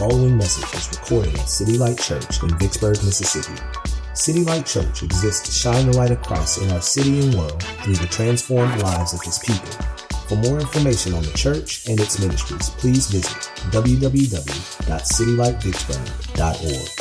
following message was recorded at City Light Church in Vicksburg, Mississippi. City Light Church exists to shine the light of Christ in our city and world through the transformed lives of His people. For more information on the church and its ministries, please visit www.citylightvicksburg.org.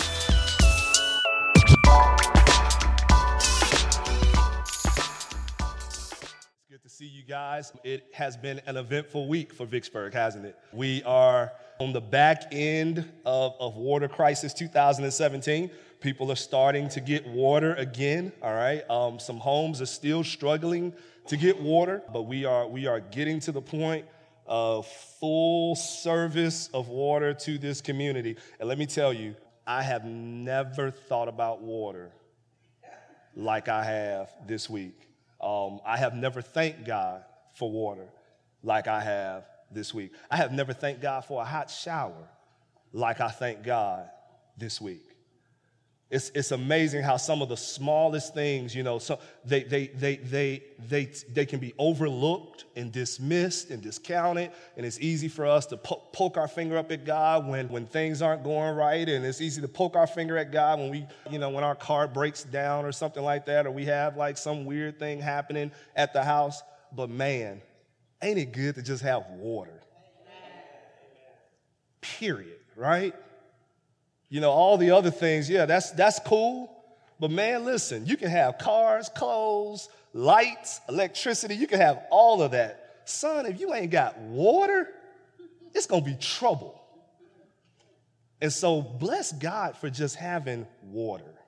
guys. It has been an eventful week for Vicksburg, hasn't it? We are on the back end of, of Water Crisis 2017. People are starting to get water again, all right? Um, some homes are still struggling to get water, but we are, we are getting to the point of full service of water to this community. And let me tell you, I have never thought about water like I have this week. Um, I have never thanked God for water like I have this week. I have never thanked God for a hot shower like I thank God this week. It's, it's amazing how some of the smallest things, you know, so they, they, they, they, they, they can be overlooked and dismissed and discounted. And it's easy for us to po- poke our finger up at God when, when things aren't going right. And it's easy to poke our finger at God when we, you know, when our car breaks down or something like that, or we have like some weird thing happening at the house. But man, ain't it good to just have water? Period, right? You know, all the other things, yeah, that's, that's cool. But man, listen, you can have cars, clothes, lights, electricity, you can have all of that. Son, if you ain't got water, it's gonna be trouble. And so, bless God for just having water.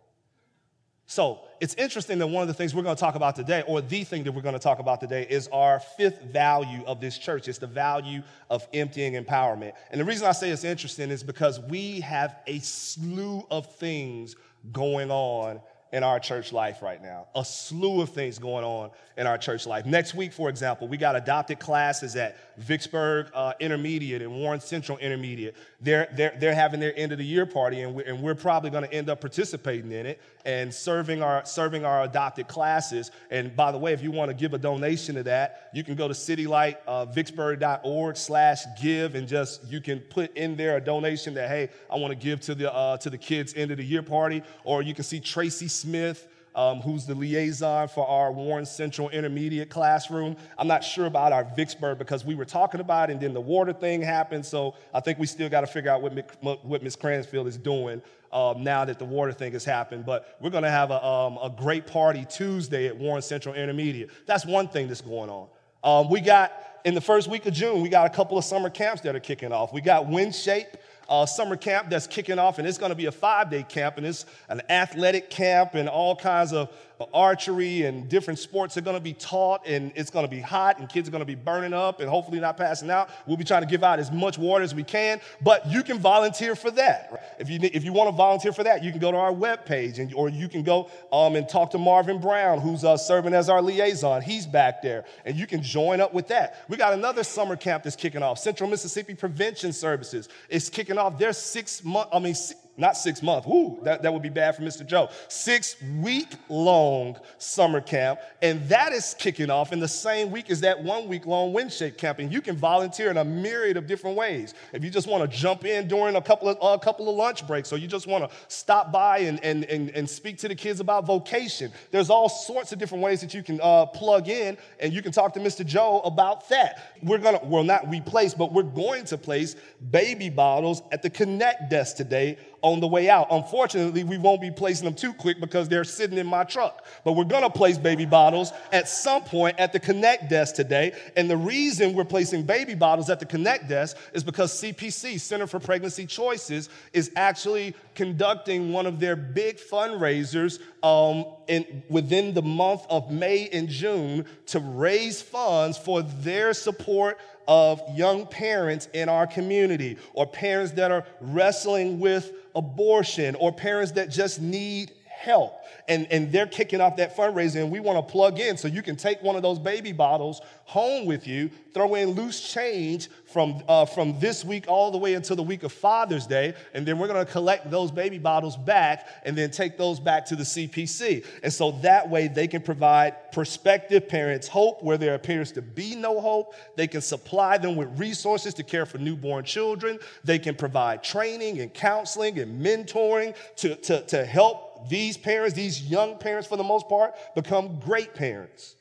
So, it's interesting that one of the things we're going to talk about today, or the thing that we're going to talk about today, is our fifth value of this church. It's the value of emptying empowerment. And the reason I say it's interesting is because we have a slew of things going on in our church life right now. A slew of things going on in our church life. Next week, for example, we got adopted classes at Vicksburg uh, Intermediate and Warren Central Intermediate. They're, they're, they're having their end of the year party, and we're, and we're probably going to end up participating in it and serving our, serving our adopted classes. And by the way, if you want to give a donation to that, you can go to citylightvicksburg.org slash give and just, you can put in there a donation that, hey, I want to give to the, uh, to the kids' end of the year party. Or you can see Tracy Smith um, who's the liaison for our Warren Central Intermediate classroom. I'm not sure about our Vicksburg because we were talking about it and then the water thing happened. So I think we still got to figure out what, Ms. Cransfield is doing um, now that the water thing has happened. But we're going to have a, um, a great party Tuesday at Warren Central Intermediate. That's one thing that's going on. Um, we got, in the first week of June, we got a couple of summer camps that are kicking off. We got WinShape uh, summer camp that's kicking off, and it's going to be a five day camp, and it's an athletic camp, and all kinds of archery and different sports are going to be taught, and it's going to be hot, and kids are going to be burning up and hopefully not passing out. We'll be trying to give out as much water as we can, but you can volunteer for that. If you, if you want to volunteer for that, you can go to our webpage, and, or you can go um, and talk to Marvin Brown, who's uh, serving as our liaison. He's back there, and you can join up with that. We got another summer camp that's kicking off. Central Mississippi Prevention Services is kicking off their six month, I mean, not six months, woo, that, that would be bad for Mr. Joe. Six week long summer camp, and that is kicking off in the same week as that one week long WinShape camp. And you can volunteer in a myriad of different ways. If you just want to jump in during a couple of, a couple of lunch breaks, or you just want to stop by and, and, and, and speak to the kids about vocation, there's all sorts of different ways that you can uh, plug in, and you can talk to Mr. Joe about that. We're gonna, well, not we place, but we're going to place baby bottles at the Connect desk today on the way out. Unfortunately, we won't be placing them too quick because they're sitting in my truck. But we're going to place baby bottles at some point at the Connect desk today. And the reason we're placing baby bottles at the Connect desk is because CPC, Center for Pregnancy Choices, is actually conducting one of their big fundraisers um, in, within the month of May and June to raise funds for their support of young parents in our community or parents that are wrestling with abortion or parents that just need help. And, and they're kicking off that fundraiser, and we want to plug in so you can take one of those baby bottles home with you, throw in loose change from, uh, from this week all the way until the week of Father's Day, and then we're going to collect those baby bottles back and then take those back to the CPC. And so that way they can provide prospective parents hope where there appears to be no hope. They can supply them with resources to care for newborn children. They can provide training and counseling and mentoring to, to, to help these parents, these young parents for the most part, become great parents.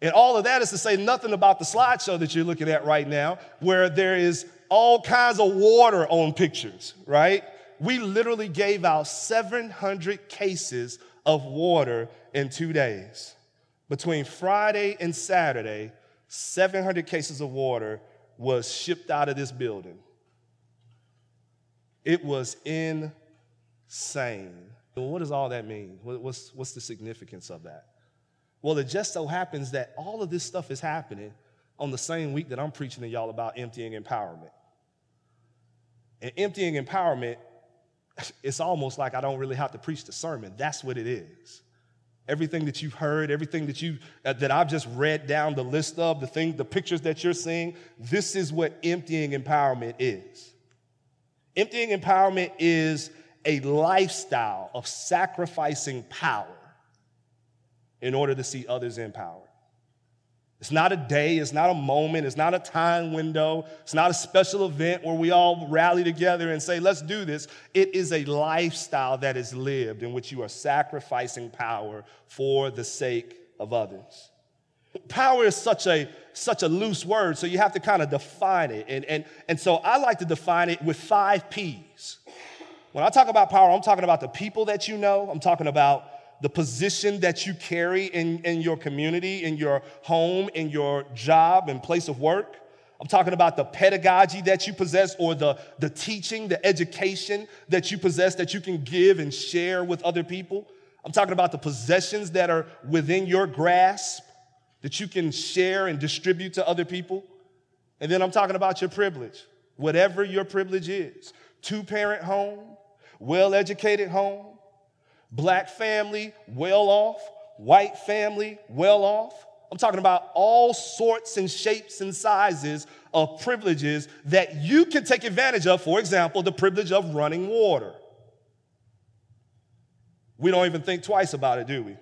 And all of that is to say nothing about the slideshow that you're looking at right now, where there is all kinds of water on pictures, right? We literally gave out 700 cases of water in two days. Between Friday and Saturday, 700 cases of water was shipped out of this building. It was insane. What does all that mean? What's, what's the significance of that? Well, it just so happens that all of this stuff is happening on the same week that I'm preaching to y'all about emptying empowerment. And emptying empowerment, it's almost like I don't really have to preach the sermon. That's what it is. Everything that you've heard, everything that you uh, that I've just read down the list of, the thing, the pictures that you're seeing, this is what emptying empowerment is. Emptying empowerment is a lifestyle of sacrificing power in order to see others empowered. It's not a day, it's not a moment, it's not a time window, it's not a special event where we all rally together and say, let's do this. It is a lifestyle that is lived in which you are sacrificing power for the sake of others. Power is such a such a loose word, so you have to kind of define it. And, and, and so I like to define it with five P's. When I talk about power, I'm talking about the people that you know, I'm talking about the position that you carry in, in your community, in your home, in your job and place of work. I'm talking about the pedagogy that you possess or the, the teaching, the education that you possess that you can give and share with other people. I'm talking about the possessions that are within your grasp that you can share and distribute to other people. And then I'm talking about your privilege, whatever your privilege is two parent home, well educated home, black family, well off, white family, well off. I'm talking about all sorts and shapes and sizes of privileges that you can take advantage of. For example, the privilege of running water. We don't even think twice about it, do we?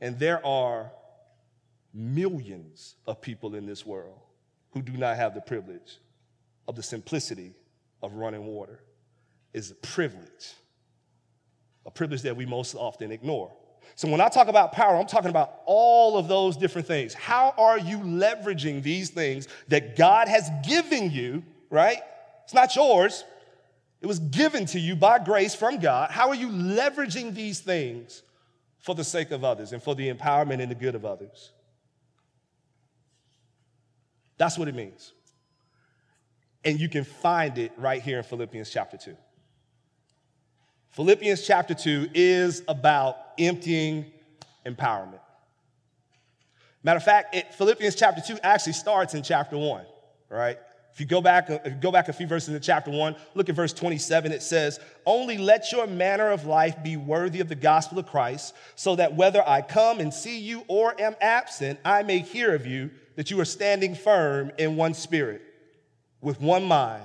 And there are millions of people in this world who do not have the privilege of the simplicity of running water. It's a privilege a privilege that we most often ignore. So when I talk about power, I'm talking about all of those different things. How are you leveraging these things that God has given you, right? It's not yours. It was given to you by grace from God. How are you leveraging these things for the sake of others and for the empowerment and the good of others? That's what it means. And you can find it right here in Philippians chapter 2. Philippians chapter 2 is about emptying empowerment. Matter of fact, it, Philippians chapter 2 actually starts in chapter 1, right? If you go back, if you go back a few verses in chapter 1, look at verse 27, it says, Only let your manner of life be worthy of the gospel of Christ, so that whether I come and see you or am absent, I may hear of you that you are standing firm in one spirit, with one mind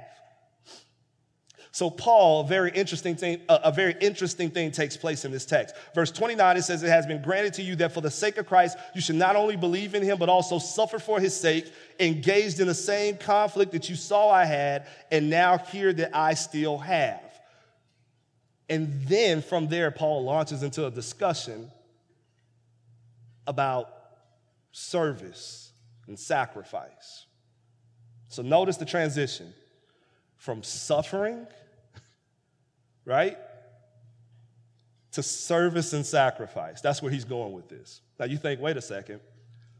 So Paul, very interesting thing, a very interesting thing takes place in this text. Verse 29, it says, It has been granted to you that for the sake of Christ, you should not only believe in him, but also suffer for his sake, engaged in the same conflict that you saw I had, and now hear that I still have. And then from there, Paul launches into a discussion about service and sacrifice. So notice the transition from suffering right? To service and sacrifice. That's where he's going with this. Now you think, wait a second.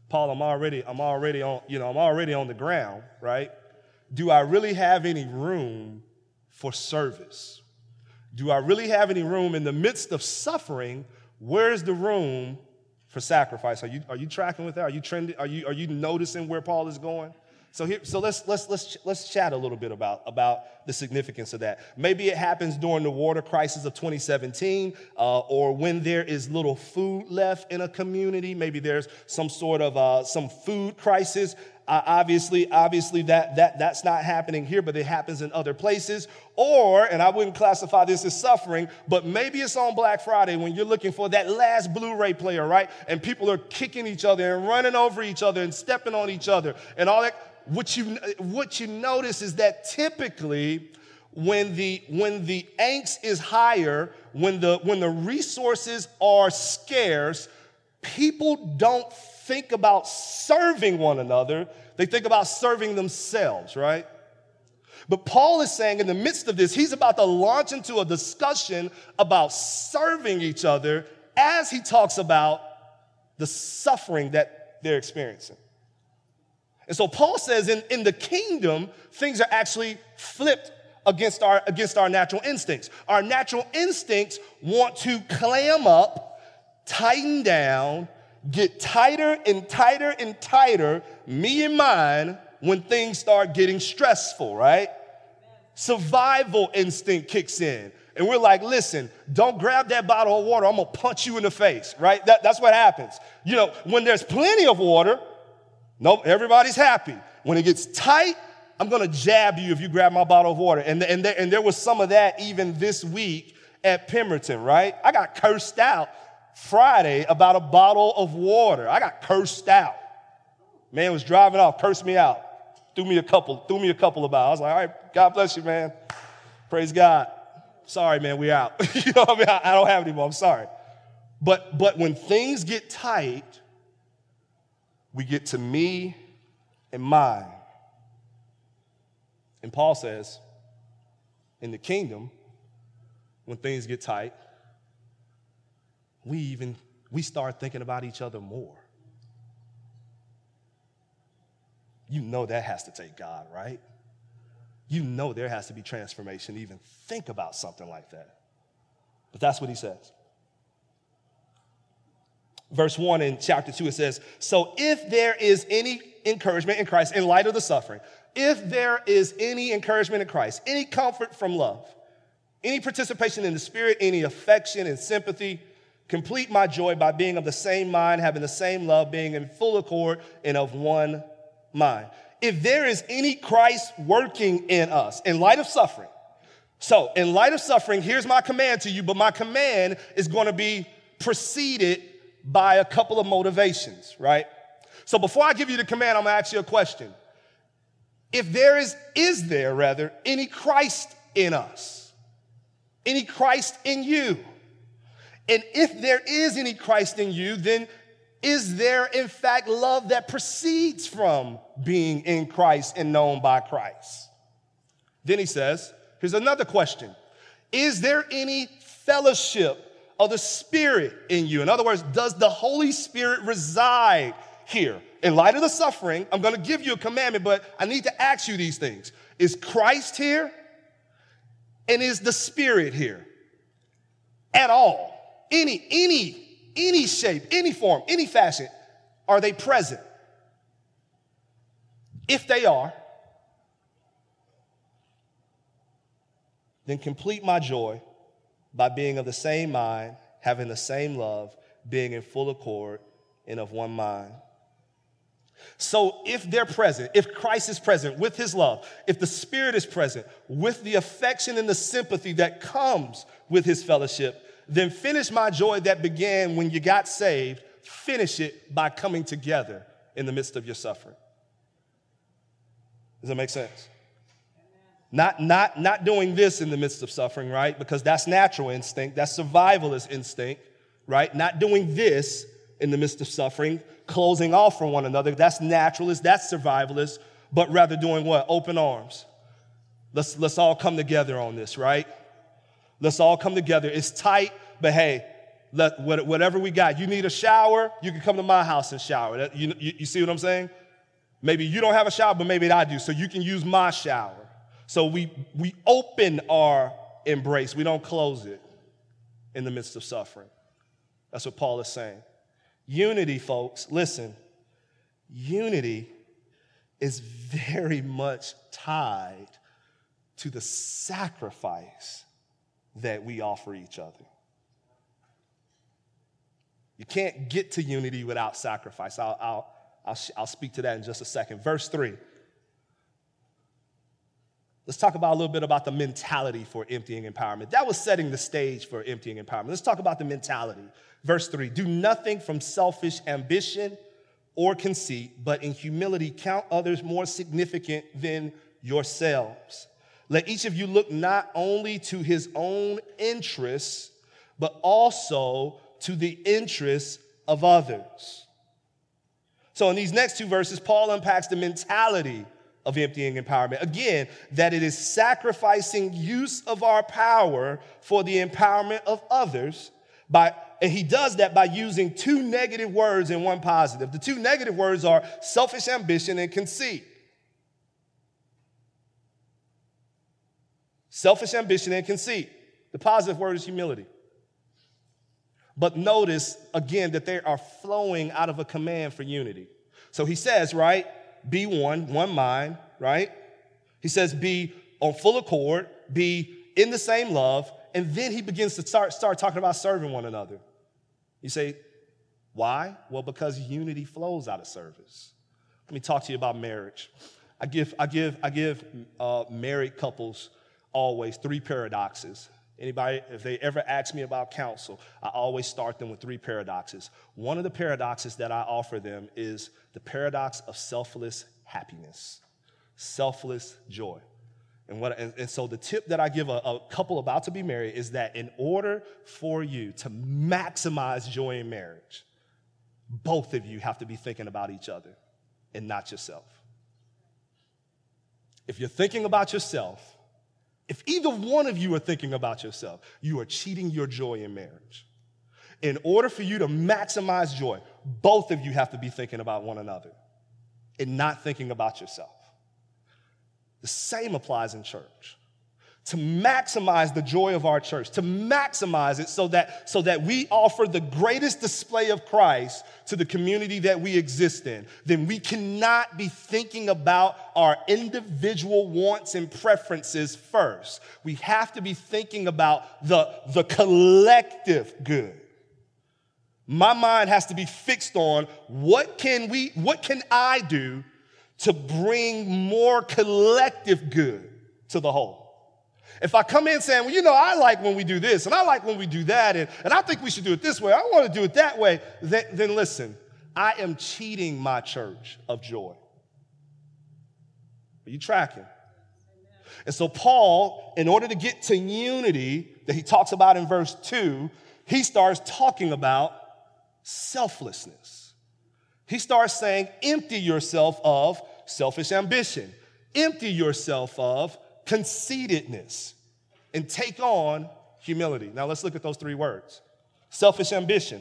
Paul, I'm already, I'm already on, you know, I'm already on the ground, right? Do I really have any room for service? Do I really have any room in the midst of suffering? Where's the room for sacrifice? Are you, are you tracking with that? Are you trending? Are you, are you noticing where Paul is going? So here, so let's let's let's let's chat a little bit about about the significance of that. Maybe it happens during the water crisis of 2017, uh, or when there is little food left in a community. Maybe there's some sort of uh, some food crisis. Uh, obviously, obviously that that that's not happening here, but it happens in other places. Or, and I wouldn't classify this as suffering, but maybe it's on Black Friday when you're looking for that last Blu-ray player, right? And people are kicking each other and running over each other and stepping on each other and all that what you, what you notice is that typically when the, when the angst is higher, when the, when the resources are scarce, people don't think about serving one another, they think about serving themselves, right? But Paul is saying in the midst of this, he's about to launch into a discussion about serving each other as he talks about the suffering that they're experiencing. And so Paul says in, in the kingdom, things are actually flipped against our, against our natural instincts. Our natural instincts want to clam up, tighten down, get tighter and tighter and tighter, me and mine, when things start getting stressful, right? Survival instinct kicks in. And we're like, listen, don't grab that bottle of water. I'm gonna punch you in the face, right? That, that's what happens. You know, when there's plenty of water, Nope, everybody's happy. When it gets tight, I'm gonna jab you if you grab my bottle of water. And, and, there, and there was some of that even this week at Pemberton, right? I got cursed out Friday about a bottle of water. I got cursed out. Man was driving off, cursed me out. Threw me a couple, threw me a couple about. I was like, all right, God bless you, man. Praise God. Sorry, man, we out. you know what I mean? I, I don't have anymore. I'm sorry. But but when things get tight, we get to me and mine. And Paul says, in the kingdom, when things get tight, we even we start thinking about each other more. You know that has to take God, right? You know there has to be transformation even think about something like that. But that's what he says verse 1 in chapter 2, it says, So if there is any encouragement in Christ in light of the suffering, if there is any encouragement in Christ, any comfort from love, any participation in the Spirit, any affection and sympathy, complete my joy by being of the same mind, having the same love, being in full accord and of one mind. If there is any Christ working in us in light of suffering, so in light of suffering, here's my command to you, but my command is going to be preceded by a couple of motivations, right? So before I give you the command, I'm gonna ask you a question. If there is, is there rather, any Christ in us? Any Christ in you? And if there is any Christ in you, then is there in fact love that proceeds from being in Christ and known by Christ? Then he says, here's another question Is there any fellowship of the Spirit in you? In other words, does the Holy Spirit reside here? In light of the suffering, I'm going to give you a commandment, but I need to ask you these things. Is Christ here? And is the Spirit here? At all? Any, any, any shape, any form, any fashion, are they present? If they are, then complete my joy by being of the same mind, having the same love, being in full accord and of one mind. So, if they're present, if Christ is present with his love, if the Spirit is present with the affection and the sympathy that comes with his fellowship, then finish my joy that began when you got saved, finish it by coming together in the midst of your suffering. Does that make sense? Not, not, not doing this in the midst of suffering, right? Because that's natural instinct, that's survivalist instinct, right? Not doing this in the midst of suffering, closing off from one another, that's naturalist, that's survivalist, but rather doing what? Open arms. Let's, let's all come together on this, right? Let's all come together. It's tight, but hey, let, whatever we got. You need a shower, you can come to my house and shower. You, you, you see what I'm saying? Maybe you don't have a shower, but maybe I do. So you can use my shower. So we, we open our embrace, we don't close it in the midst of suffering. That's what Paul is saying. Unity, folks, listen, unity is very much tied to the sacrifice that we offer each other. You can't get to unity without sacrifice. I'll, I'll, I'll, I'll speak to that in just a second. Verse 3. Let's talk about a little bit about the mentality for emptying empowerment. That was setting the stage for emptying empowerment. Let's talk about the mentality. Verse 3 Do nothing from selfish ambition or conceit, but in humility count others more significant than yourselves. Let each of you look not only to his own interests, but also to the interests of others. So, in these next two verses, Paul unpacks the mentality of emptying empowerment. Again, that it is sacrificing use of our power for the empowerment of others by and he does that by using two negative words and one positive. The two negative words are selfish ambition and conceit. Selfish ambition and conceit. The positive word is humility. But notice again that they are flowing out of a command for unity. So he says, right, be one, one mind, right? He says, be on full accord, be in the same love, and then he begins to start, start talking about serving one another. You say, why? Well, because unity flows out of service. Let me talk to you about marriage. I give, I give, I give uh, married couples always three paradoxes. Anybody, if they ever ask me about counsel, I always start them with three paradoxes. One of the paradoxes that I offer them is the paradox of selfless happiness, selfless joy. And, what, and, and, so the tip that I give a, a couple about to be married is that in order for you to maximize joy in marriage, both of you have to be thinking about each other and not yourself. If you're thinking about yourself, if either one of you are thinking about yourself, you are cheating your joy in marriage. In order for you to maximize joy, both of you have to be thinking about one another and not thinking about yourself. The same applies in church. To maximize the joy of our church, to maximize it so that, so that we offer the greatest display of Christ to the community that we exist in, then we cannot be thinking about our individual wants and preferences first. We have to be thinking about the, the collective good. My mind has to be fixed on what can we, what can I do to bring more collective good to the whole. If I come in saying, well, you know, I like when we do this and I like when we do that, and, and I think we should do it this way, I want to do it that way, then, then listen, I am cheating my church of joy. Are you tracking? And so, Paul, in order to get to unity that he talks about in verse 2, he starts talking about selflessness. He starts saying, empty yourself of selfish ambition. Empty yourself of conceitedness and take on humility. Now let's look at those three words selfish ambition.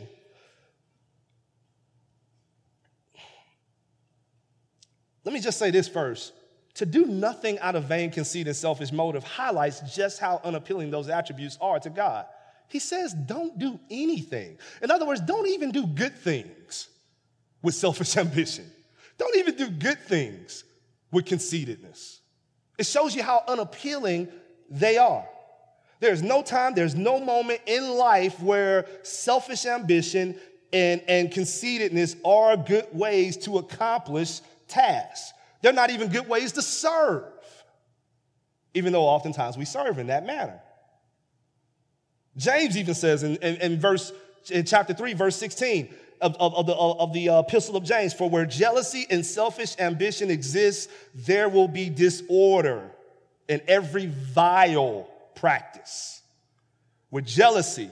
Let me just say this first. To do nothing out of vain conceit and selfish motive highlights just how unappealing those attributes are to God. He says, don't do anything. In other words, don't even do good things with selfish ambition. Don't even do good things with conceitedness. It shows you how unappealing they are. There's no time, there's no moment in life where selfish ambition and, and conceitedness are good ways to accomplish tasks. They're not even good ways to serve, even though oftentimes we serve in that manner. James even says in, in, in verse in chapter 3, verse 16, of, of, of the, of the uh, epistle of James. For where jealousy and selfish ambition exists, there will be disorder in every vile practice. Where jealousy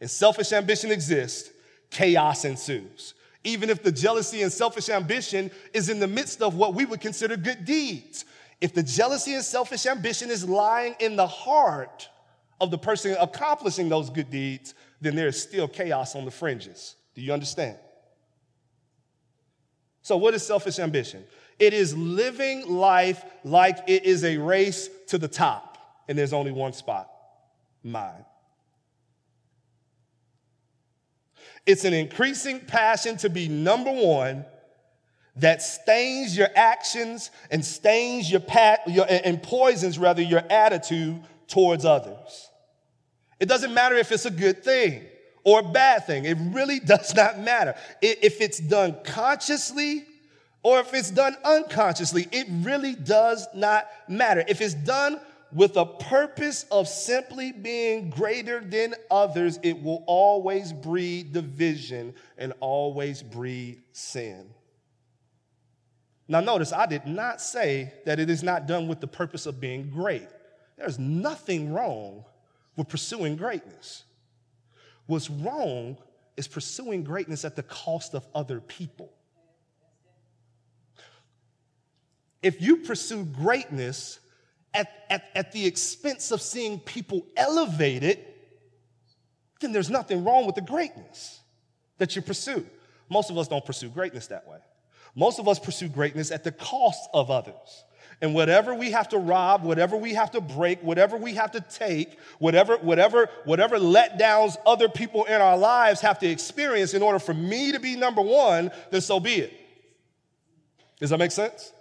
and selfish ambition exist, chaos ensues. Even if the jealousy and selfish ambition is in the midst of what we would consider good deeds. If the jealousy and selfish ambition is lying in the heart of the person accomplishing those good deeds, then there is still chaos on the fringes. Do you understand? So, what is selfish ambition? It is living life like it is a race to the top, and there's only one spot mine. It's an increasing passion to be number one that stains your actions and stains your, pat, your and poisons rather your attitude towards others. It doesn't matter if it's a good thing or bad thing. It really does not matter. If it's done consciously or if it's done unconsciously, it really does not matter. If it's done with a purpose of simply being greater than others, it will always breed division and always breed sin. Now, notice I did not say that it is not done with the purpose of being great. There's nothing wrong with pursuing greatness. What's wrong is pursuing greatness at the cost of other people. If you pursue greatness at, at, at the expense of seeing people elevated, then there's nothing wrong with the greatness that you pursue. Most of us don't pursue greatness that way. Most of us pursue greatness at the cost of others. And whatever we have to rob, whatever we have to break, whatever we have to take, whatever, whatever, whatever letdowns other people in our lives have to experience in order for me to be number one, then so be it. Does that make sense?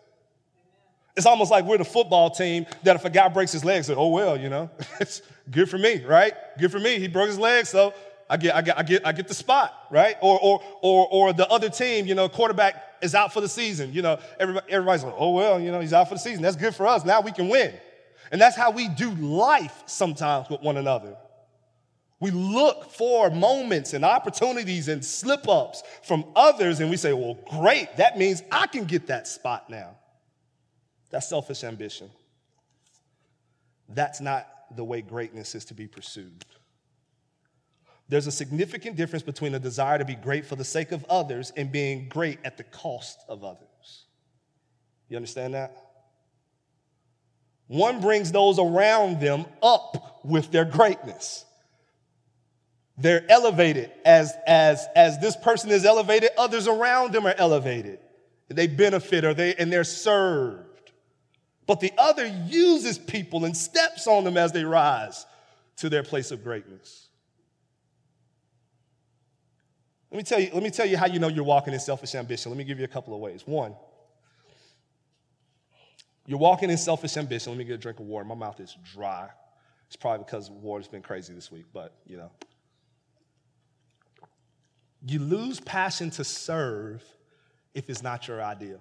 It's almost like we're the football team that if a guy breaks his leg, say, oh well, you know, it's good for me, right? Good for me. He broke his leg, so I get, I get, I get, I get the spot, right? Or, or, or, or the other team, you know, quarterback is out for the season. You know, everybody, everybody's like, oh, well, you know, he's out for the season. That's good for us. Now we can win. And that's how we do life sometimes with one another. We look for moments and opportunities and slip ups from others, and we say, well, great, that means I can get that spot now. That's selfish ambition. That's not the way greatness is to be pursued. There's a significant difference between a desire to be great for the sake of others and being great at the cost of others. You understand that? One brings those around them up with their greatness. They're elevated. As, as, as this person is elevated, others around them are elevated. They benefit or they, and they're served. But the other uses people and steps on them as they rise to their place of greatness. Let me tell you, let me tell you how you know you're walking in selfish ambition. Let me give you a couple of ways. One, you're walking in selfish ambition. Let me get a drink of water. My mouth is dry. It's probably because water's been crazy this week, but you know. You lose passion to serve if it's not your idea.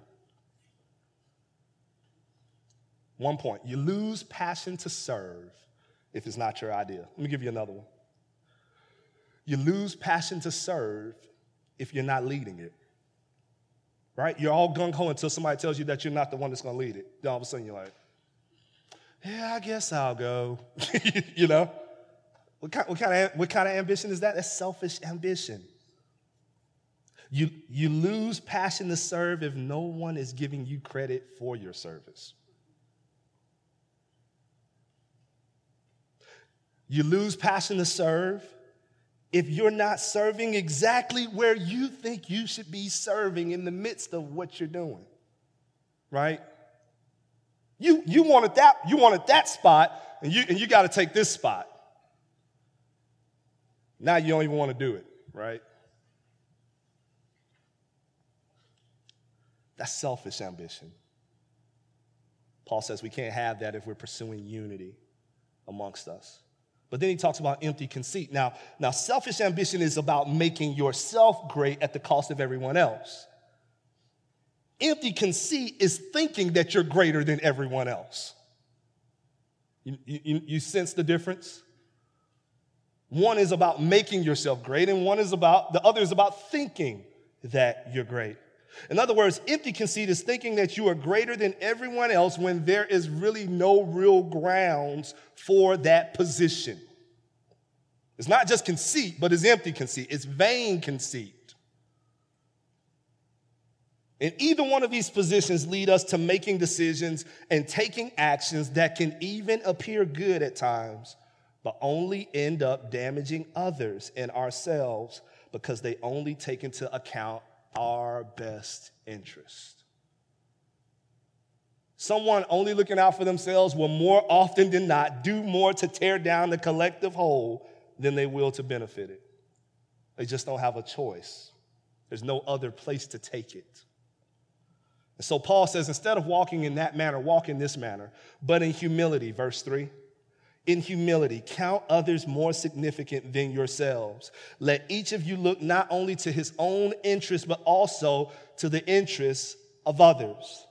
One point. You lose passion to serve if it's not your idea. Let me give you another one. You lose passion to serve if you're not leading it. Right? You're all gung ho until somebody tells you that you're not the one that's going to lead it. Then all of a sudden you're like, yeah, I guess I'll go. you know? What kind, what, kind of, what kind of ambition is that? That's selfish ambition. You, you lose passion to serve if no one is giving you credit for your service. You lose passion to serve if you're not serving exactly where you think you should be serving in the midst of what you're doing. Right? You, you wanted that, you wanted that spot, and you, and you got to take this spot. Now you don't even want to do it, right? That's selfish ambition. Paul says we can't have that if we're pursuing unity amongst us. But then he talks about empty conceit. Now, now selfish ambition is about making yourself great at the cost of everyone else. Empty conceit is thinking that you're greater than everyone else. You, you, you sense the difference? One is about making yourself great, and one is about, the other is about thinking that you're great. In other words, empty conceit is thinking that you are greater than everyone else when there is really no real grounds for that position. It's not just conceit, but it's empty conceit, it's vain conceit. And either one of these positions lead us to making decisions and taking actions that can even appear good at times, but only end up damaging others and ourselves because they only take into account our best interest. Someone only looking out for themselves will more often than not do more to tear down the collective whole than they will to benefit it. They just don't have a choice. There's no other place to take it. And so Paul says, instead of walking in that manner, walk in this manner, but in humility, verse 3. In humility, count others more significant than yourselves. Let each of you look not only to his own interests, but also to the interests of others.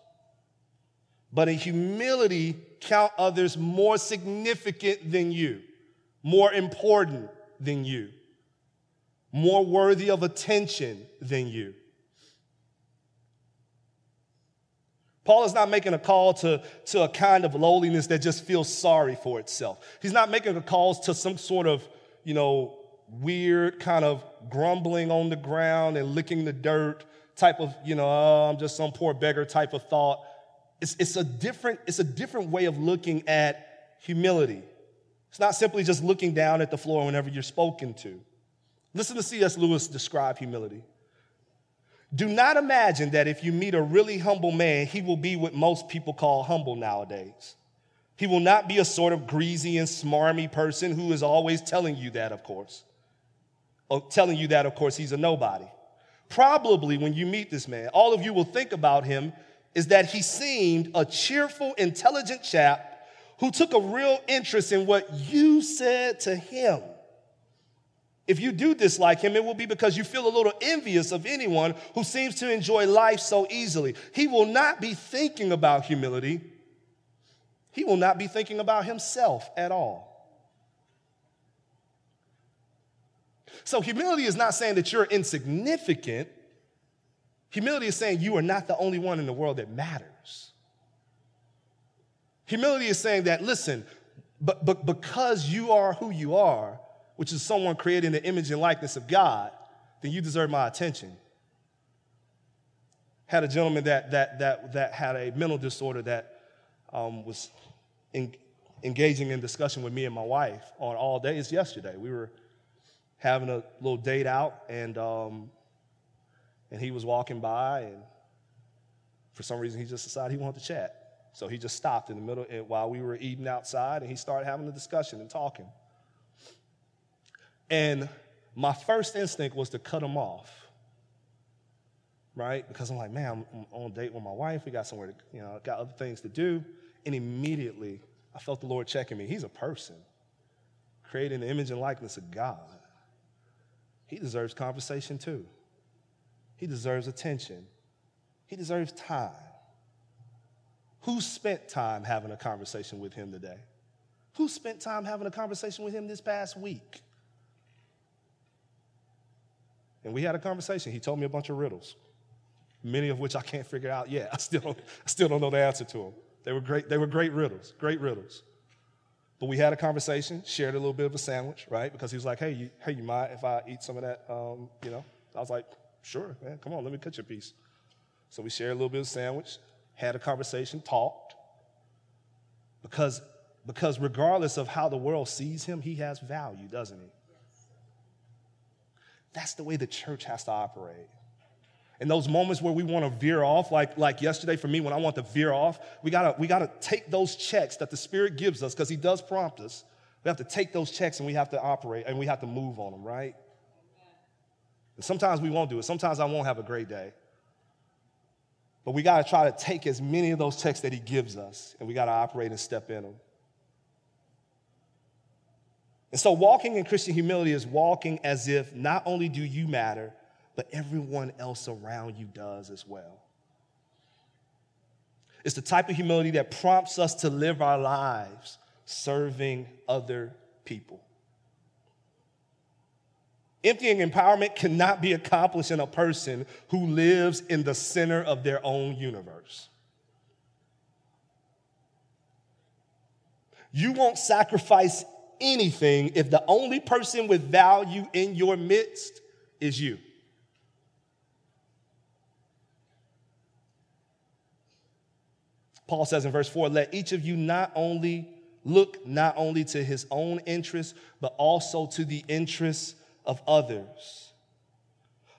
But in humility, count others more significant than you, more important than you, more worthy of attention than you. Paul is not making a call to, to a kind of lowliness that just feels sorry for itself. He's not making a call to some sort of, you know, weird kind of grumbling on the ground and licking the dirt type of, you know, oh, I'm just some poor beggar type of thought. It's, it's, a different, it's a different way of looking at humility. It's not simply just looking down at the floor whenever you're spoken to. Listen to C.S. Lewis describe humility. Do not imagine that if you meet a really humble man, he will be what most people call humble nowadays. He will not be a sort of greasy and smarmy person who is always telling you that, of course. Or oh, telling you that, of course, he's a nobody. Probably when you meet this man, all of you will think about him is that he seemed a cheerful, intelligent chap who took a real interest in what you said to him. If you do dislike him, it will be because you feel a little envious of anyone who seems to enjoy life so easily. He will not be thinking about humility, he will not be thinking about himself at all. So, humility is not saying that you're insignificant. Humility is saying you are not the only one in the world that matters. Humility is saying that, listen, but, but because you are who you are, which is someone created in the image and likeness of God, then you deserve my attention. Had a gentleman that, that, that, that had a mental disorder that um, was in, engaging in discussion with me and my wife on all days yesterday. We were having a little date out, and, um, and he was walking by, and for some reason, he just decided he wanted to chat. So he just stopped in the middle while we were eating outside, and he started having a discussion and talking. And my first instinct was to cut him off, right? Because I'm like, man, I'm on a date with my wife. We got somewhere to, you know, got other things to do. And immediately, I felt the Lord checking me. He's a person, created in the image and likeness of God. He deserves conversation too. He deserves attention. He deserves time. Who spent time having a conversation with him today? Who spent time having a conversation with him this past week? And we had a conversation. He told me a bunch of riddles, many of which I can't figure out yet. I still don't, I still don't know the answer to them. They were great, they were great riddles, great riddles. But we had a conversation, shared a little bit of a sandwich, right? Because he was like, hey, you, hey, you mind if I eat some of that? Um, you know, I was like, sure, man, come on, let me cut your piece. So we shared a little bit of sandwich, had a conversation, talked. Because, because regardless of how the world sees him, he has value, doesn't he? That's the way the church has to operate. In those moments where we want to veer off, like, like yesterday for me, when I want to veer off, we gotta, we gotta take those checks that the Spirit gives us, because He does prompt us. We have to take those checks and we have to operate and we have to move on them, right? And sometimes we won't do it. Sometimes I won't have a great day. But we got to try to take as many of those checks that He gives us and we got to operate and step in them. And so, walking in Christian humility is walking as if not only do you matter, but everyone else around you does as well. It's the type of humility that prompts us to live our lives serving other people. Emptying empowerment cannot be accomplished in a person who lives in the center of their own universe. You won't sacrifice anything if the only person with value in your midst is you. Paul says in verse 4 let each of you not only look not only to his own interests, but also to the interests of others.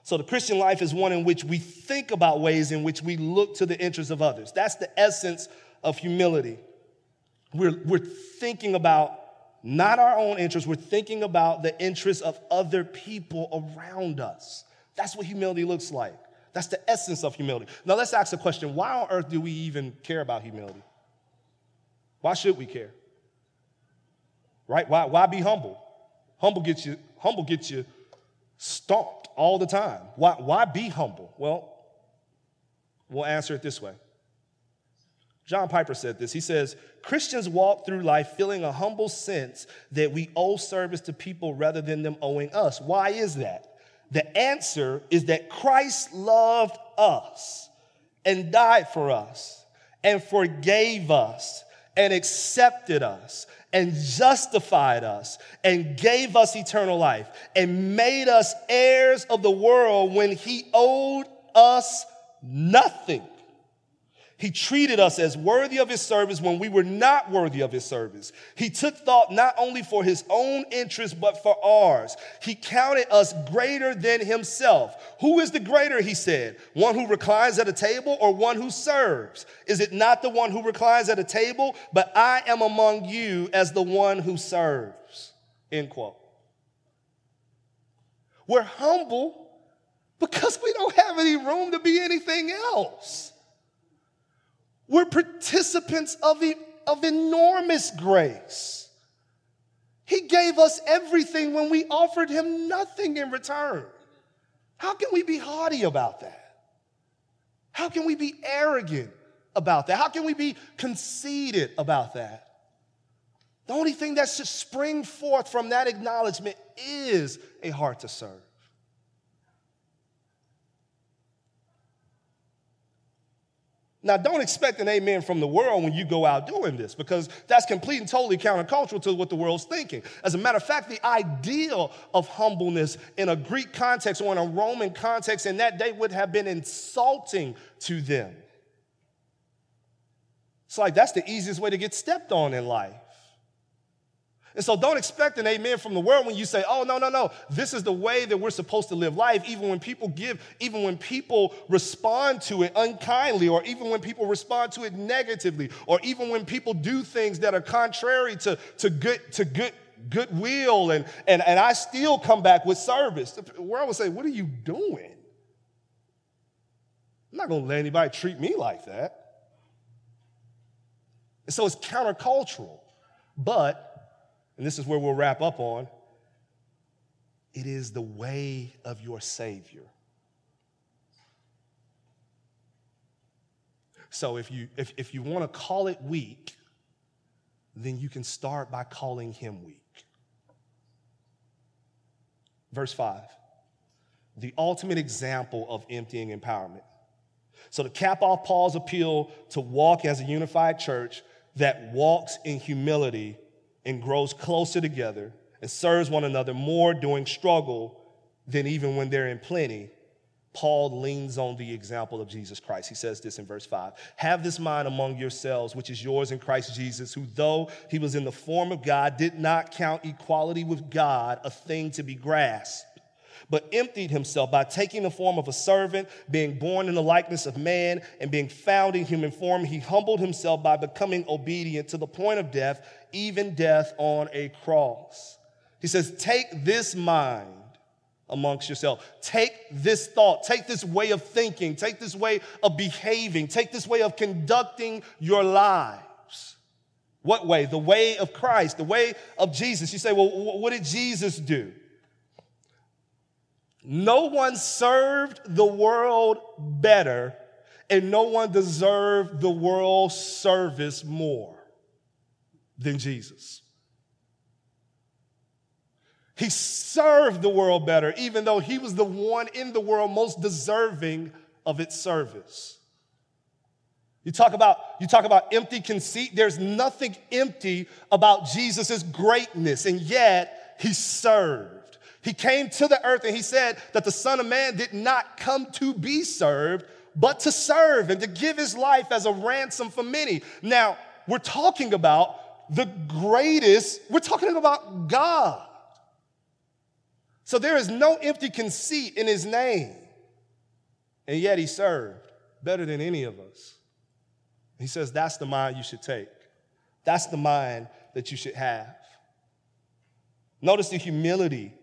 So the Christian life is one in which we think about ways in which we look to the interests of others. That's the essence of humility. We're, we're thinking about not our own interests, we're thinking about the interests of other people around us. That's what humility looks like. That's the essence of humility. Now let's ask a question why on earth do we even care about humility? Why should we care? Right? Why, why be humble? Humble gets you, humble gets you stomped all the time. Why, why be humble? Well, we'll answer it this way. John Piper said this. He says, Christians walk through life feeling a humble sense that we owe service to people rather than them owing us. Why is that? The answer is that Christ loved us and died for us and forgave us and accepted us and justified us and gave us eternal life and made us heirs of the world when he owed us nothing. He treated us as worthy of his service when we were not worthy of his service. He took thought not only for his own interest, but for ours. He counted us greater than himself. Who is the greater, he said? One who reclines at a table or one who serves? Is it not the one who reclines at a table? But I am among you as the one who serves. End quote. We're humble because we don't have any room to be anything else. We're participants of, of enormous grace. He gave us everything when we offered him nothing in return. How can we be haughty about that? How can we be arrogant about that? How can we be conceited about that? The only thing that should spring forth from that acknowledgement is a heart to serve. Now, don't expect an amen from the world when you go out doing this because that's complete and totally countercultural to what the world's thinking. As a matter of fact, the ideal of humbleness in a Greek context or in a Roman context in that day would have been insulting to them. It's like that's the easiest way to get stepped on in life. And so don't expect an amen from the world when you say, oh, no, no, no, this is the way that we're supposed to live life, even when people give, even when people respond to it unkindly, or even when people respond to it negatively, or even when people do things that are contrary to, to good, to good, goodwill, and, and, and I still come back with service. The world would say, what are you doing? I'm not gonna let anybody treat me like that. And so it's countercultural, but and this is where we'll wrap up on it is the way of your Savior. So if you, if, if you want to call it weak, then you can start by calling him weak. Verse 5 the ultimate example of emptying empowerment. So, to cap off Paul's appeal to walk as a unified church that walks in humility and grows closer together and serves one another more during struggle than even when they're in plenty, Paul leans on the example of Jesus Christ. He says this in verse 5 Have this mind among yourselves, which is yours in Christ Jesus, who, though he was in the form of God, did not count equality with God a thing to be grasped but emptied himself by taking the form of a servant, being born in the likeness of man, and being found in human form. He humbled himself by becoming obedient to the point of death, even death on a cross. He says, Take this mind amongst yourself. Take this thought, take this way of thinking, take this way of behaving, take this way of conducting your lives. What way? The way of Christ, the way of Jesus. You say, well, what did Jesus do? No one served the world better, and no one deserved the world's service more than Jesus. He served the world better, even though he was the one in the world most deserving of its service. You talk about, you talk about empty conceit. There's nothing empty about Jesus' greatness, and yet he served. He came to the earth and he said that the Son of Man did not come to be served, but to serve and to give his life as a ransom for many. Now, we're talking about the greatest, we're talking about God. So there is no empty conceit in his name. And yet he served better than any of us. He says that's the mind you should take. That's the mind that you should have. Notice the humility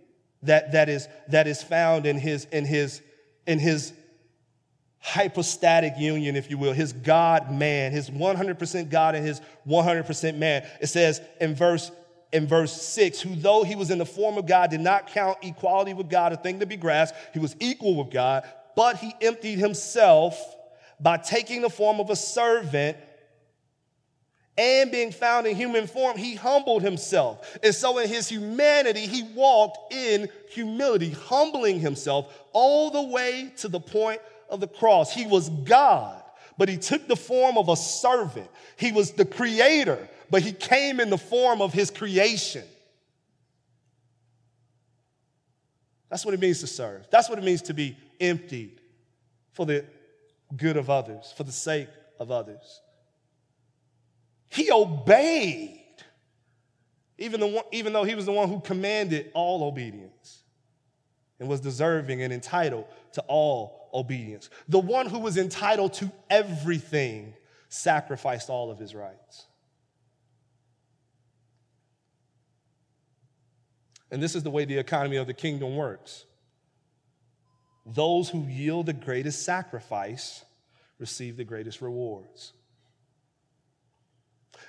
that, that, is, that is found in his, in, his, in his hypostatic union, if you will, his God man, his 100% God and his 100% man. It says in verse in verse 6 who though he was in the form of God did not count equality with God a thing to be grasped he was equal with God but he emptied himself by taking the form of a servant and being found in human form, he humbled himself. And so, in his humanity, he walked in humility, humbling himself all the way to the point of the cross. He was God, but he took the form of a servant. He was the creator, but he came in the form of his creation. That's what it means to serve. That's what it means to be emptied for the good of others, for the sake of others. He obeyed, even, the one, even though he was the one who commanded all obedience and was deserving and entitled to all obedience. The one who was entitled to everything sacrificed all of his rights. And this is the way the economy of the kingdom works. Those who yield the greatest sacrifice receive the greatest rewards.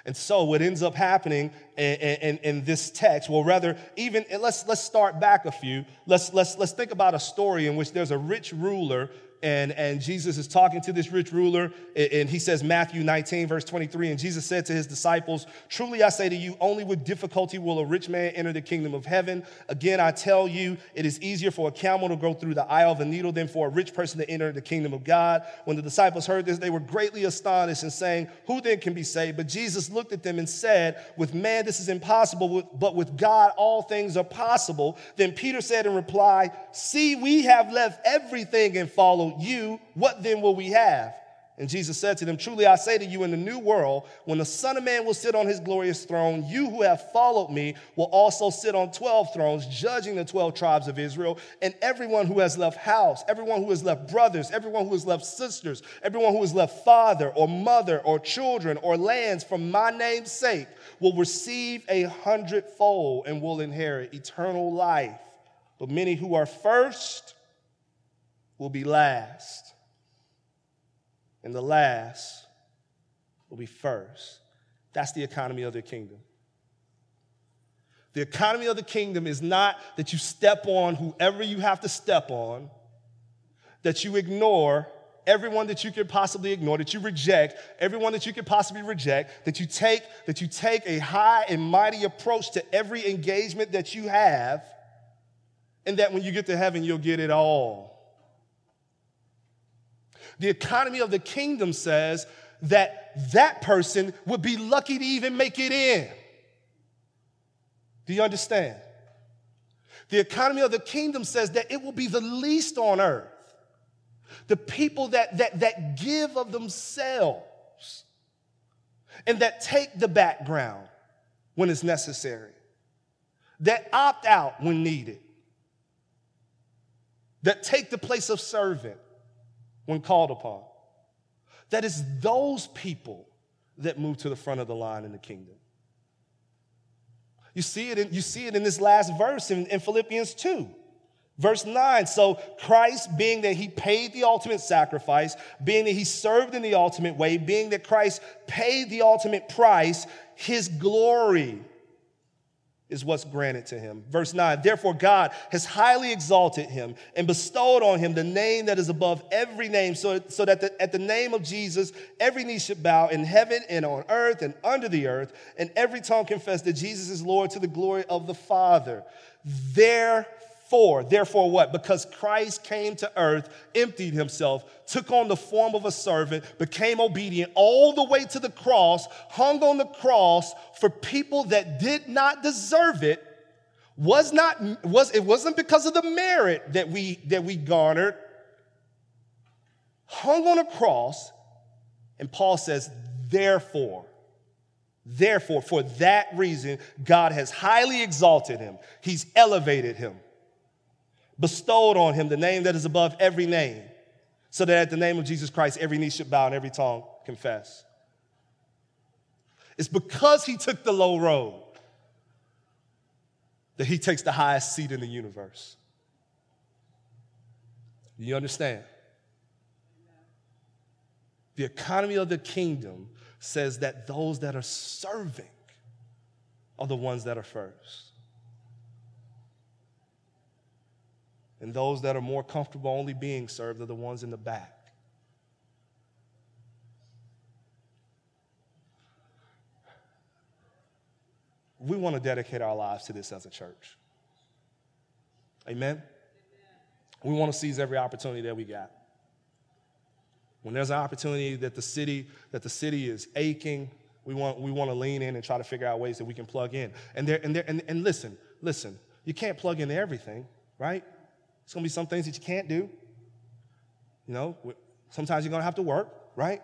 And so, what ends up happening in, in, in, this text, well, rather, even let's let's start back a few. Let's let's let's think about a story in which there's a rich ruler and, and Jesus is talking to this rich ruler, and he says, Matthew 19, verse 23, and Jesus said to his disciples, Truly I say to you, only with difficulty will a rich man enter the kingdom of heaven. Again, I tell you, it is easier for a camel to go through the eye of a needle than for a rich person to enter the kingdom of God. When the disciples heard this, they were greatly astonished and saying, Who then can be saved? But Jesus looked at them and said, With man this is impossible, but with God all things are possible. Then Peter said in reply, See, we have left everything and followed you, what then will we have? And Jesus said to them, Truly I say to you, in the new world, when the Son of Man will sit on his glorious throne, you who have followed me will also sit on 12 thrones, judging the 12 tribes of Israel. And everyone who has left house, everyone who has left brothers, everyone who has left sisters, everyone who has left father or mother or children or lands for my name's sake will receive a hundredfold and will inherit eternal life. But many who are first, will be last, and the last will be first. That's the economy of the kingdom. The economy of the kingdom is not that you step on whoever you have to step on, that you ignore everyone that you could possibly ignore, that you reject everyone that you could possibly reject, that you take that you take a high and mighty approach to every engagement that you have, and that when you get to heaven you'll get it all. The economy of the kingdom says that that person would be lucky to even make it in. Do you understand? The economy of the kingdom says that it will be the least on earth. The people that, that, that give of themselves and that take the background when it's necessary, that opt out when needed, that take the place of servant, when called upon. That is those people that move to the front of the line in the kingdom. You see it in, you see it in this last verse in, in Philippians 2. Verse 9, so Christ, being that he paid the ultimate sacrifice, being that he served in the ultimate way, being that Christ paid the ultimate price, his glory is what's granted to him. Verse 9 Therefore, God has highly exalted him and bestowed on him the name that is above every name, so, so that the, at the name of Jesus, every knee should bow in heaven and on earth and under the earth, and every tongue confess that Jesus is Lord to the glory of the Father. Therefore, Therefore, what? Because Christ came to earth, emptied himself, took on the form of a servant, became obedient all the way to the cross, hung on the cross for people that did not deserve it. Was not, was, it wasn't because of the merit that we, that we garnered. Hung on a cross, and Paul says, therefore, Therefore, for that reason, God has highly exalted him. He's elevated him bestowed on him the name that is above every name, so that at the name of Jesus Christ, every knee should bow and every tongue confess. It's because he took the low road that he takes the highest seat in the universe. You understand? The economy of the kingdom says that those that are serving are the ones that are first. And those that are more comfortable only being served are the ones in the back. We want to dedicate our lives to this as a church. Amen? We want to seize every opportunity that we got. When there's an opportunity that the city, that the city is aching, we want, we want to lean in and try to figure out ways that we can plug in. And, there, and, there, and, and listen, listen, you can't plug into everything, right? There's going to be some things that you can't do. You know, sometimes you're going to have to work, right?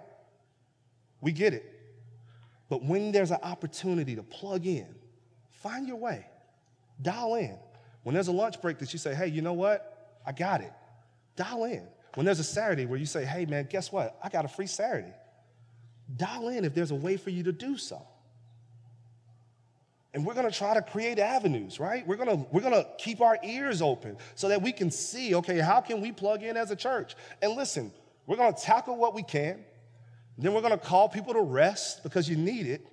We get it. But when there's an opportunity to plug in, find your way, dial in. When there's a lunch break that you say, hey, you know what? I got it. Dial in. When there's a Saturday where you say, hey, man, guess what? I got a free Saturday. Dial in if there's a way for you to do so. And we're gonna try to create avenues, right? We're gonna, we're gonna keep our ears open so that we can see, okay, how can we plug in as a church? And listen, we're gonna tackle what we can. Then we're gonna call people to rest because you need it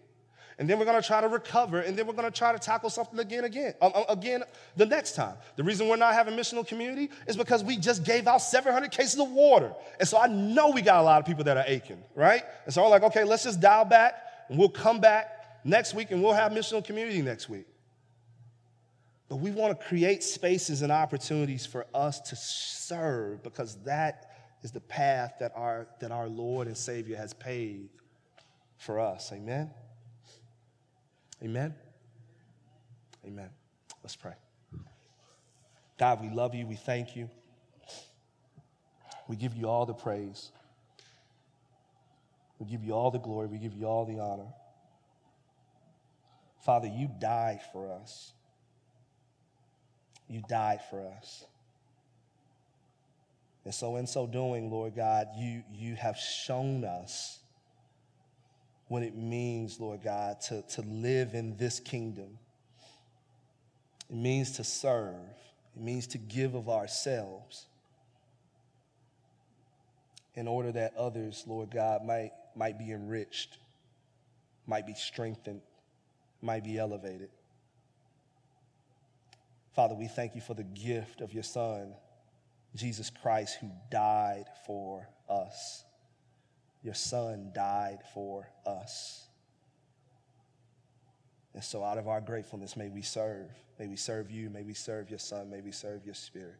and then we're to try to recover, and then we're to try to tackle something again, again, um, um, again the next time. The reason we're not having missional community is because we just gave out 700 cases of water, and so I know we got a lot of people that are aching, right? And so I'm like, okay, let's just dial back, and we'll come back next week, and we'll have missional community next week. But we want to create spaces and opportunities for us to serve because that is the path that our, that our Lord and Savior has paved for us. Amen. Amen? Amen. Let's pray. God, we love you. We thank you. We give you all the praise. We give you all the glory. We give you all the honor. Father, you died for us. You died for us. And so, in so doing, Lord God, you, you have shown us what it means, Lord God, to, to live in this kingdom. It means to serve, it means to give of ourselves in order that others, Lord God, might, might be enriched, might be strengthened, might be elevated. Father, we thank you for the gift of your Son, Jesus Christ, who died for us. Your son died for us. And so, out of our gratefulness, may we serve. May we serve you. May we serve your son. May we serve your spirit.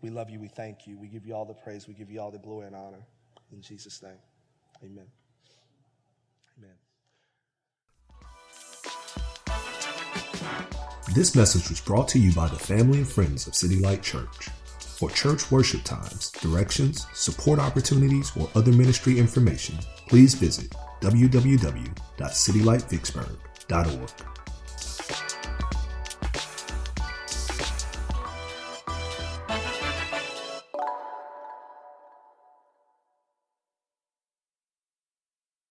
We love you. We thank you. We give you all the praise. We give you all the glory and honor. In Jesus' name, amen. This message was brought to you by the family and friends of City Light Church. For church worship times, directions, support opportunities, or other ministry information, please visit www.citylightvicksburg.org.